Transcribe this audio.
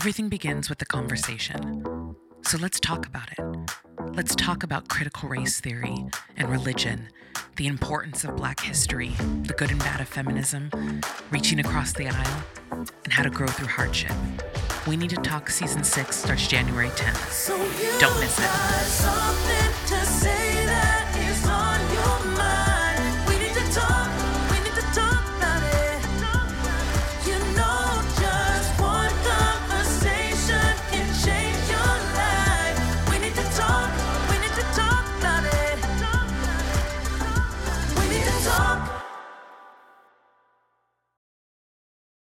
Everything begins with the conversation. So let's talk about it. Let's talk about critical race theory and religion, the importance of black history, the good and bad of feminism, reaching across the aisle, and how to grow through hardship. We Need to Talk Season 6 starts January 10th. So Don't miss it.